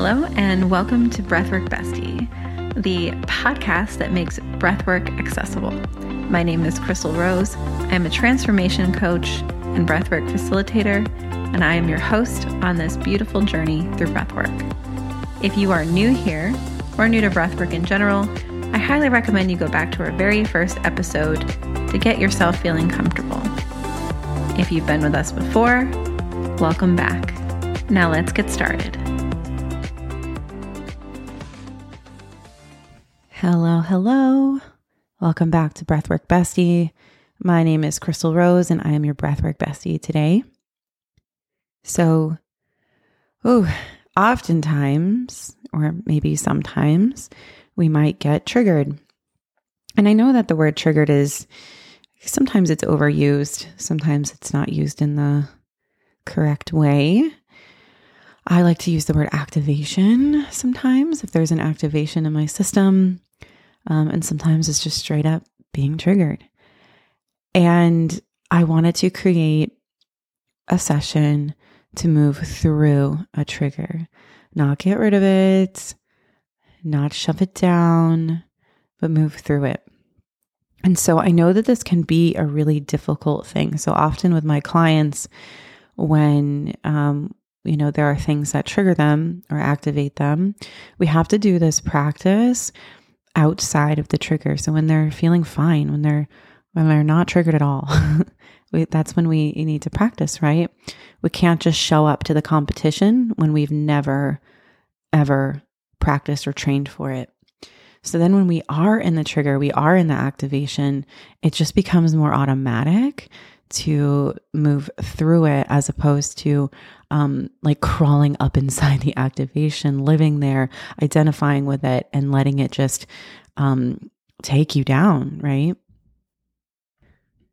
Hello, and welcome to Breathwork Bestie, the podcast that makes breathwork accessible. My name is Chrystal Rose. I'm a transformation coach and breathwork facilitator, and I am your host on this beautiful journey through breathwork. If you are new here or new to breathwork in general, I highly recommend you go back to our very first episode to get yourself feeling comfortable. If you've been with us before, welcome back. Now let's get started. Hello, hello. Welcome back to Breathwork Bestie. My name is Chrystal Rose and I am your Breathwork Bestie today. So, oh, oftentimes, or maybe sometimes, we might get triggered. And I know that the word triggered is sometimes it's overused, sometimes it's not used in the correct way. I like to use the word activation sometimes if there's an activation in my system. Um, and sometimes it's just straight up being triggered. And I wanted to create a session to move through a trigger, not get rid of it, not shove it down, but move through it. And so I know that this can be a really difficult thing. So often with my clients, when um, you know there are things that trigger them or activate them, we have to do this practice outside of the trigger. So when they're feeling fine, when they're when they're not triggered at all, we, that's when we need to practice, right? We can't just show up to the competition when we've never ever practiced or trained for it. So then when we are in the trigger, we are in the activation, it just becomes more automatic to move through it as opposed to um, like crawling up inside the activation, living there, identifying with it, and letting it just um, take you down, right?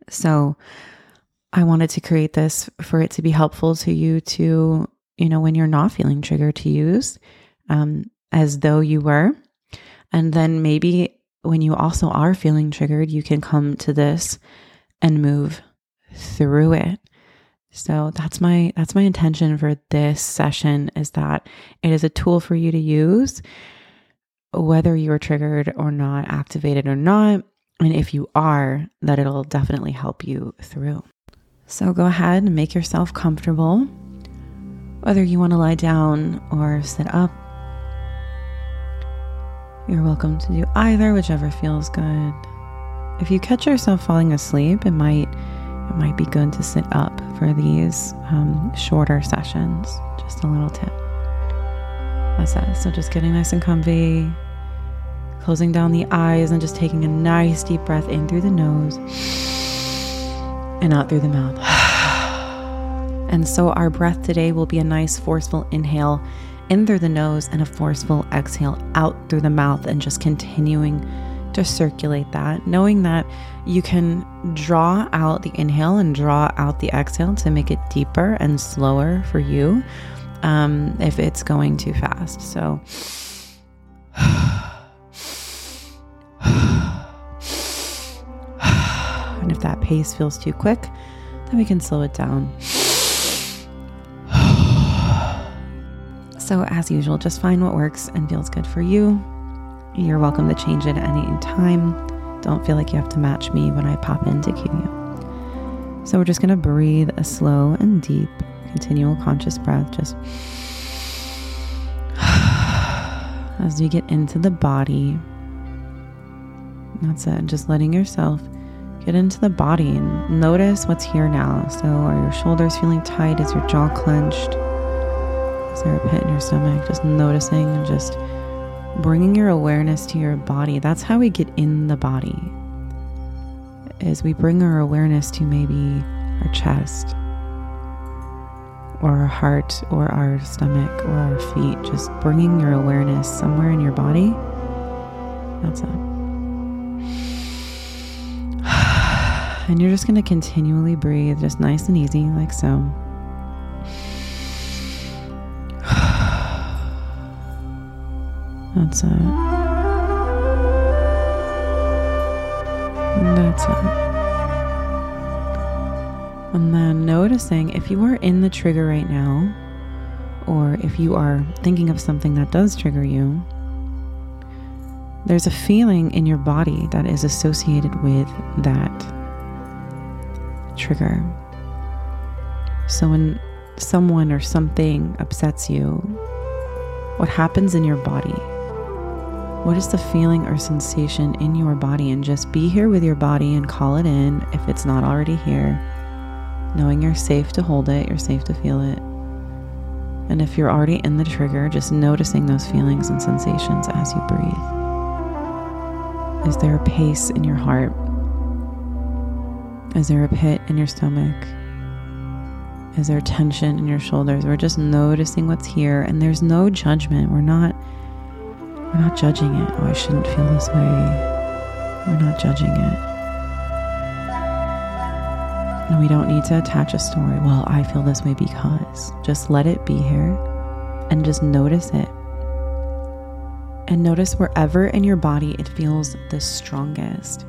So I wanted to create this for it to be helpful to you to, you know, when you're not feeling triggered to use um, as though you were. And then maybe when you also are feeling triggered, you can come to this and move through it. So that's my that's my intention for this session is that it is a tool for you to use whether you are triggered or not, activated or not, and if you are, that it'll definitely help you through. So go ahead and make yourself comfortable. Whether you want to lie down or sit up, you're welcome to do either, whichever feels good. If you catch yourself falling asleep, it might it might be good to sit up for these um, shorter sessions. Just a little tip. That's it. So just getting nice and comfy, closing down the eyes, and just taking a nice deep breath in through the nose and out through the mouth. and so our breath today will be a nice forceful inhale in through the nose and a forceful exhale out through the mouth, and just continuing to circulate that, knowing that you can draw out the inhale and draw out the exhale to make it deeper and slower for you um, if it's going too fast. So, and if that pace feels too quick, then we can slow it down. So, as usual, just find what works and feels good for you. You're welcome to change it at any time. Don't feel like you have to match me when I pop in to cue you. So we're just going to breathe a slow and deep, continual conscious breath. Just as you get into the body. That's it. Just letting yourself get into the body and notice what's here now. So, are your shoulders feeling tight? Is your jaw clenched? Is there a pit in your stomach? Just noticing and just bringing your awareness to your body. That's how we get in the body. Is we bring our awareness to maybe our chest or our heart or our stomach or our feet. Just bringing your awareness somewhere in your body. That's it. And you're just going to continually breathe, just nice and easy, like so. That's it. That's it. And then noticing if you are in the trigger right now, or if you are thinking of something that does trigger you, there's a feeling in your body that is associated with that trigger. So when someone or something upsets you, what happens in your body? What is the feeling or sensation in your body? And just be here with your body and call it in if it's not already here. Knowing you're safe to hold it, you're safe to feel it. And if you're already in the trigger, just noticing those feelings and sensations as you breathe. Is there a pace in your heart? Is there a pit in your stomach? Is there tension in your shoulders? We're just noticing what's here and there's no judgment. We're not we're not judging it. Oh, I shouldn't feel this way. We're not judging it. And we don't need to attach a story. Well, I feel this way because. Just let it be here and just notice it. And notice wherever in your body it feels the strongest.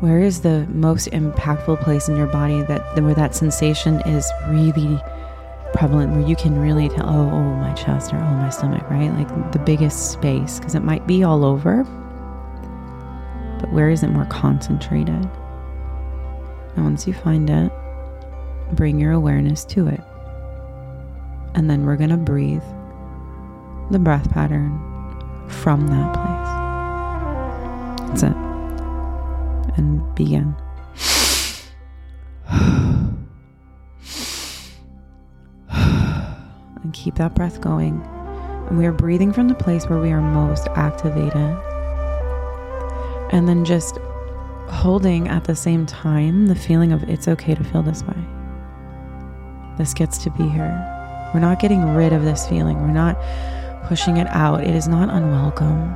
Where is the most impactful place in your body that where that sensation is really prevalent where you can really tell, oh, oh, my chest or oh, my stomach, right? Like the biggest space, because it might be all over, but where is it more concentrated? And once you find it, bring your awareness to it. And then we're going to breathe the breath pattern from that place. That's it. And begin. Keep that breath going. And we are breathing from the place where we are most activated. And then just holding at the same time the feeling of it's okay to feel this way. This gets to be here. We're not getting rid of this feeling. We're not pushing it out. It is not unwelcome.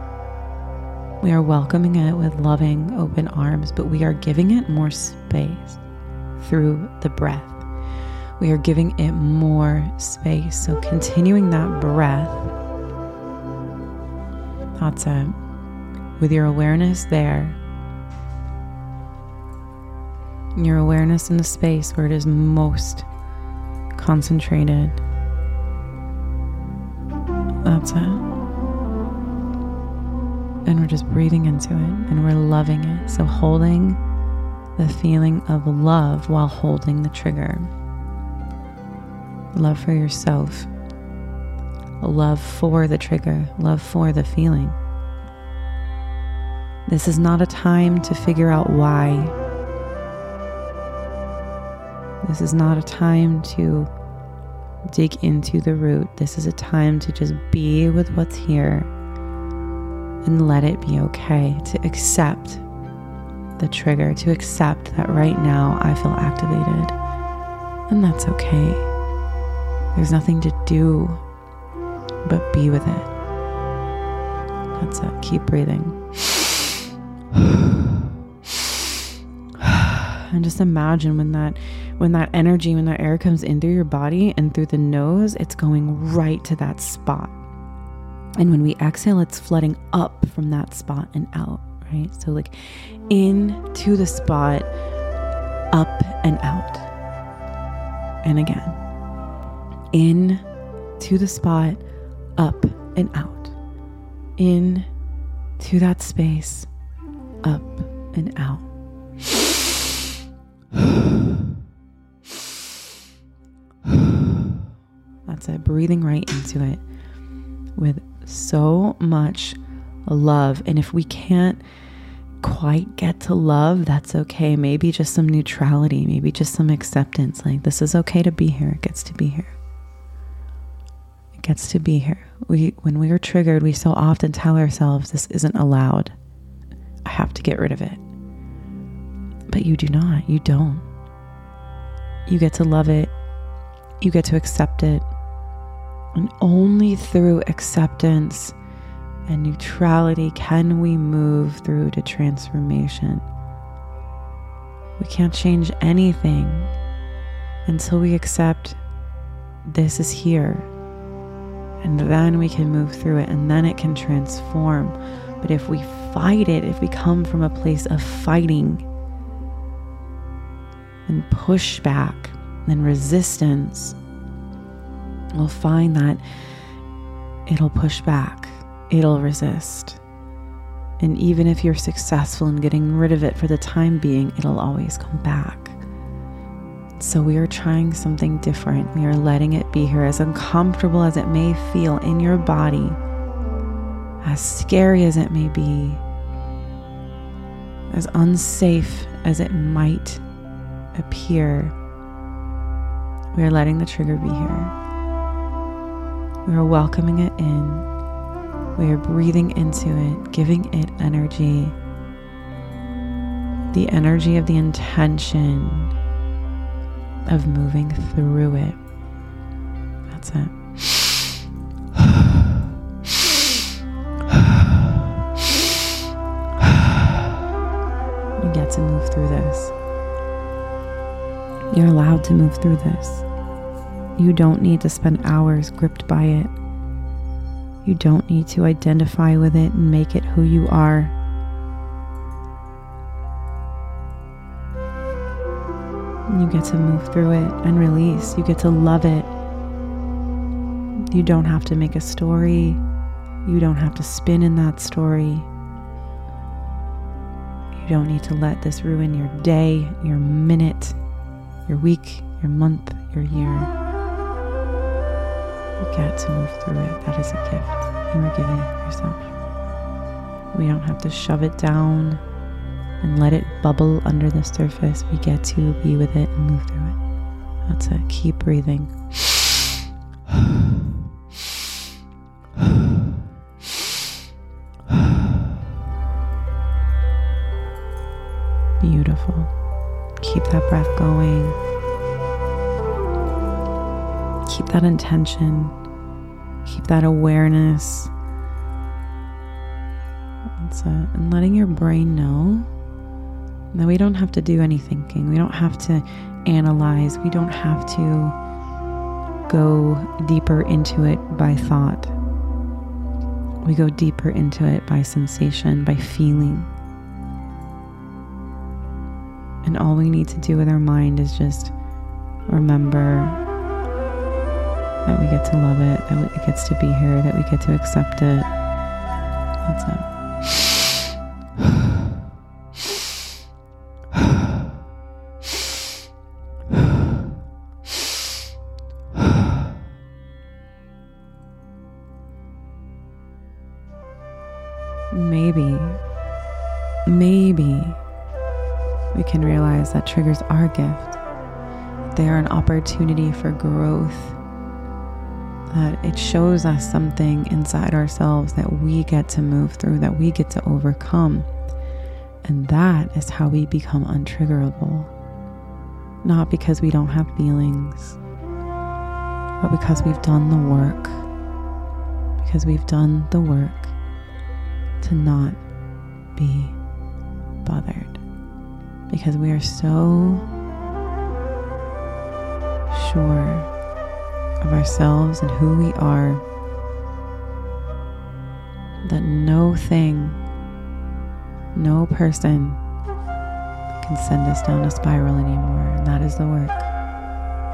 We are welcoming it with loving, open arms, but we are giving it more space through the breath we are giving it more space. So, continuing that breath, that's it. With your awareness there, your awareness in the space where it is most concentrated. That's it. And we're just breathing into it and we're loving it. So, holding the feeling of love while holding the trigger love for yourself, love for the trigger, love for the feeling. This is not a time to figure out why. This is not a time to dig into the root. This is a time to just be with what's here and let it be okay, to accept the trigger, to accept that right now I feel activated. And that's okay. There's nothing to do but be with it. That's it. Keep breathing. and just imagine when that when that energy, when that air comes in through your body and through the nose, it's going right to that spot. And when we exhale, it's flooding up from that spot and out, right? So like in to the spot, up and out. And again in to the spot, up and out. In to that space, up and out. That's it, breathing right into it with so much love. And if we can't quite get to love, that's okay. Maybe just some neutrality, maybe just some acceptance. Like, this is okay to be here, it gets to be here gets to be here. We when we are triggered, we so often tell ourselves this isn't allowed. I have to get rid of it. But you do not. You don't. You get to love it. You get to accept it. And only through acceptance and neutrality can we move through to transformation. We can't change anything until we accept this is here and then we can move through it and then it can transform. But if we fight it, if we come from a place of fighting and pushback and resistance, we'll find that it'll push back, it'll resist. And even if you're successful in getting rid of it for the time being, it'll always come back. So we are trying something different. We are letting it be here, as uncomfortable as it may feel in your body, as scary as it may be, as unsafe as it might appear. We are letting the trigger be here. We are welcoming it in we are breathing into it, giving it energy. The energy of the intention of moving through it. That's it. You get to move through this. You're allowed to move through this. You don't need to spend hours gripped by it. You don't need to identify with it and make it who you are. You get to move through it and release. You get to love it. You don't have to make a story. You don't have to spin in that story. You don't need to let this ruin your day, your minute, your week, your month, your year. You get to move through it. That is a gift you are giving yourself. We don't have to shove it down and let it bubble under the surface. We get to be with it and move through it. That's it. Keep breathing. Beautiful. Keep that breath going keep that intention, keep that awareness. That's it. And letting your brain know that we don't have to do any thinking. We don't have to analyze. We don't have to go deeper into it by thought. We go deeper into it by sensation, by feeling. And all we need to do with our mind is just remember that we get to love it, that it gets to be here, that we get to accept it. That's it. Maybe, maybe we can realize that triggers are a gift. They are an opportunity for growth that it shows us something inside ourselves that we get to move through, that we get to overcome. And that is how we become untriggerable. Not because we don't have feelings, but because we've done the work. Because we've done the work to not be bothered. Because we are so sure of ourselves and who we are that no thing, no person can send us down a spiral anymore. And that is the work,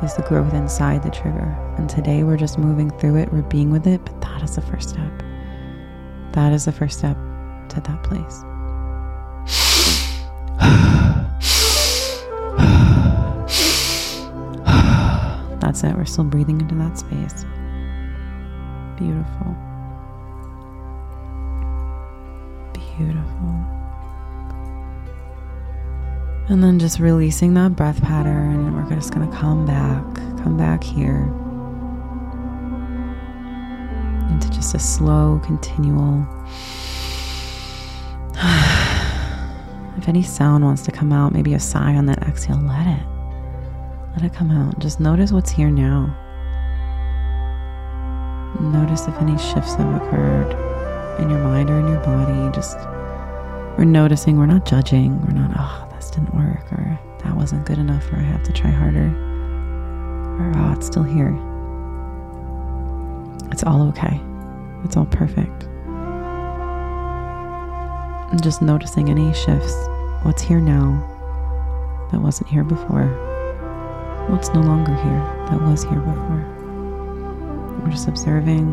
is the growth inside the trigger. And today we're just moving through it, we're being with it, but that is the first step. That is the first step to that place. That's it. We're still breathing into that space. Beautiful. Beautiful. And then just releasing that breath pattern, and we're just going to come back, come back here just a slow, continual. if any sound wants to come out, maybe a sigh on that exhale, let it. Let it come out. Just notice what's here now. Notice if any shifts have occurred in your mind or in your body. Just we're noticing, we're not judging. We're not, oh, this didn't work, or that wasn't good enough, or I have to try harder, or oh, it's still here. It's all okay. It's all perfect. And just noticing any shifts, what's here now that wasn't here before what's no longer here that was here before. We're just observing,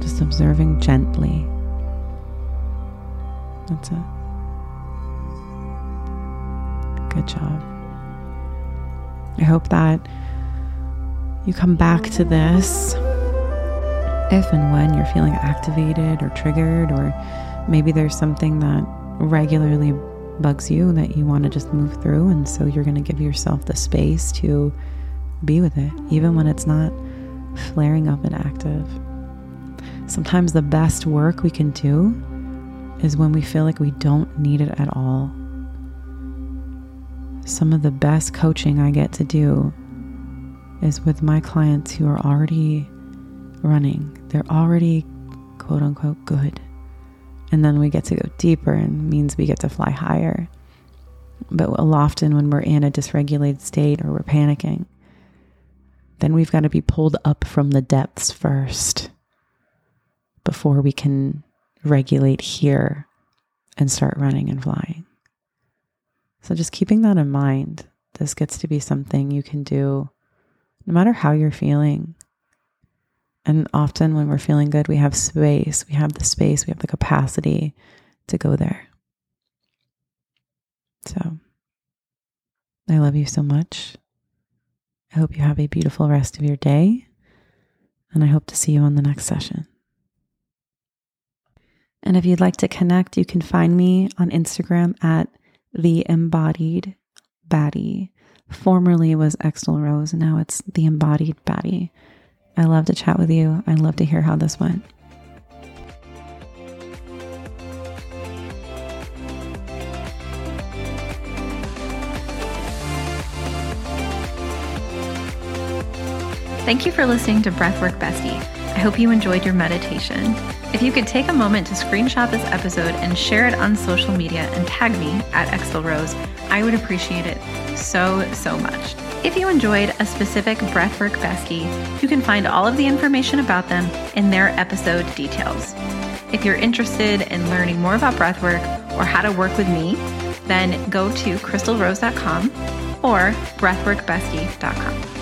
just observing gently. That's it. Good job. I hope that you come back to this if and when you're feeling activated or triggered, or maybe there's something that regularly bugs you that you want to just move through. And so you're going to give yourself the space to be with it, even when it's not flaring up and active. Sometimes the best work we can do is when we feel like we don't need it at all. Some of the best coaching I get to do is with my clients who are already running. They're already quote unquote good. And then we get to go deeper and means we get to fly higher. But often when we're in a dysregulated state or we're panicking, then we've got to be pulled up from the depths first before we can regulate here and start running and flying. So just keeping that in mind, this gets to be something you can do no matter how you're feeling. And often when we're feeling good, we have space. We have the space, we have the capacity to go there. So I love you so much. I hope you have a beautiful rest of your day. And I hope to see you on the next session. And if you'd like to connect, you can find me on Instagram at the embodied baddie formerly was Extol Rose, now it's the embodied baddie. I love to chat with you. I love to hear how this went. Thank you for listening to Breathwork Bestie. I hope you enjoyed your meditation. If you could take a moment to screenshot this episode and share it on social media and tag me at Extol Rose, I would appreciate it so, so much. If you enjoyed a specific Breathwork bestie, you can find all of the information about them in their episode details. If you're interested in learning more about breathwork or how to work with me, then go to chrystalrose.com or breathworkbestie.com.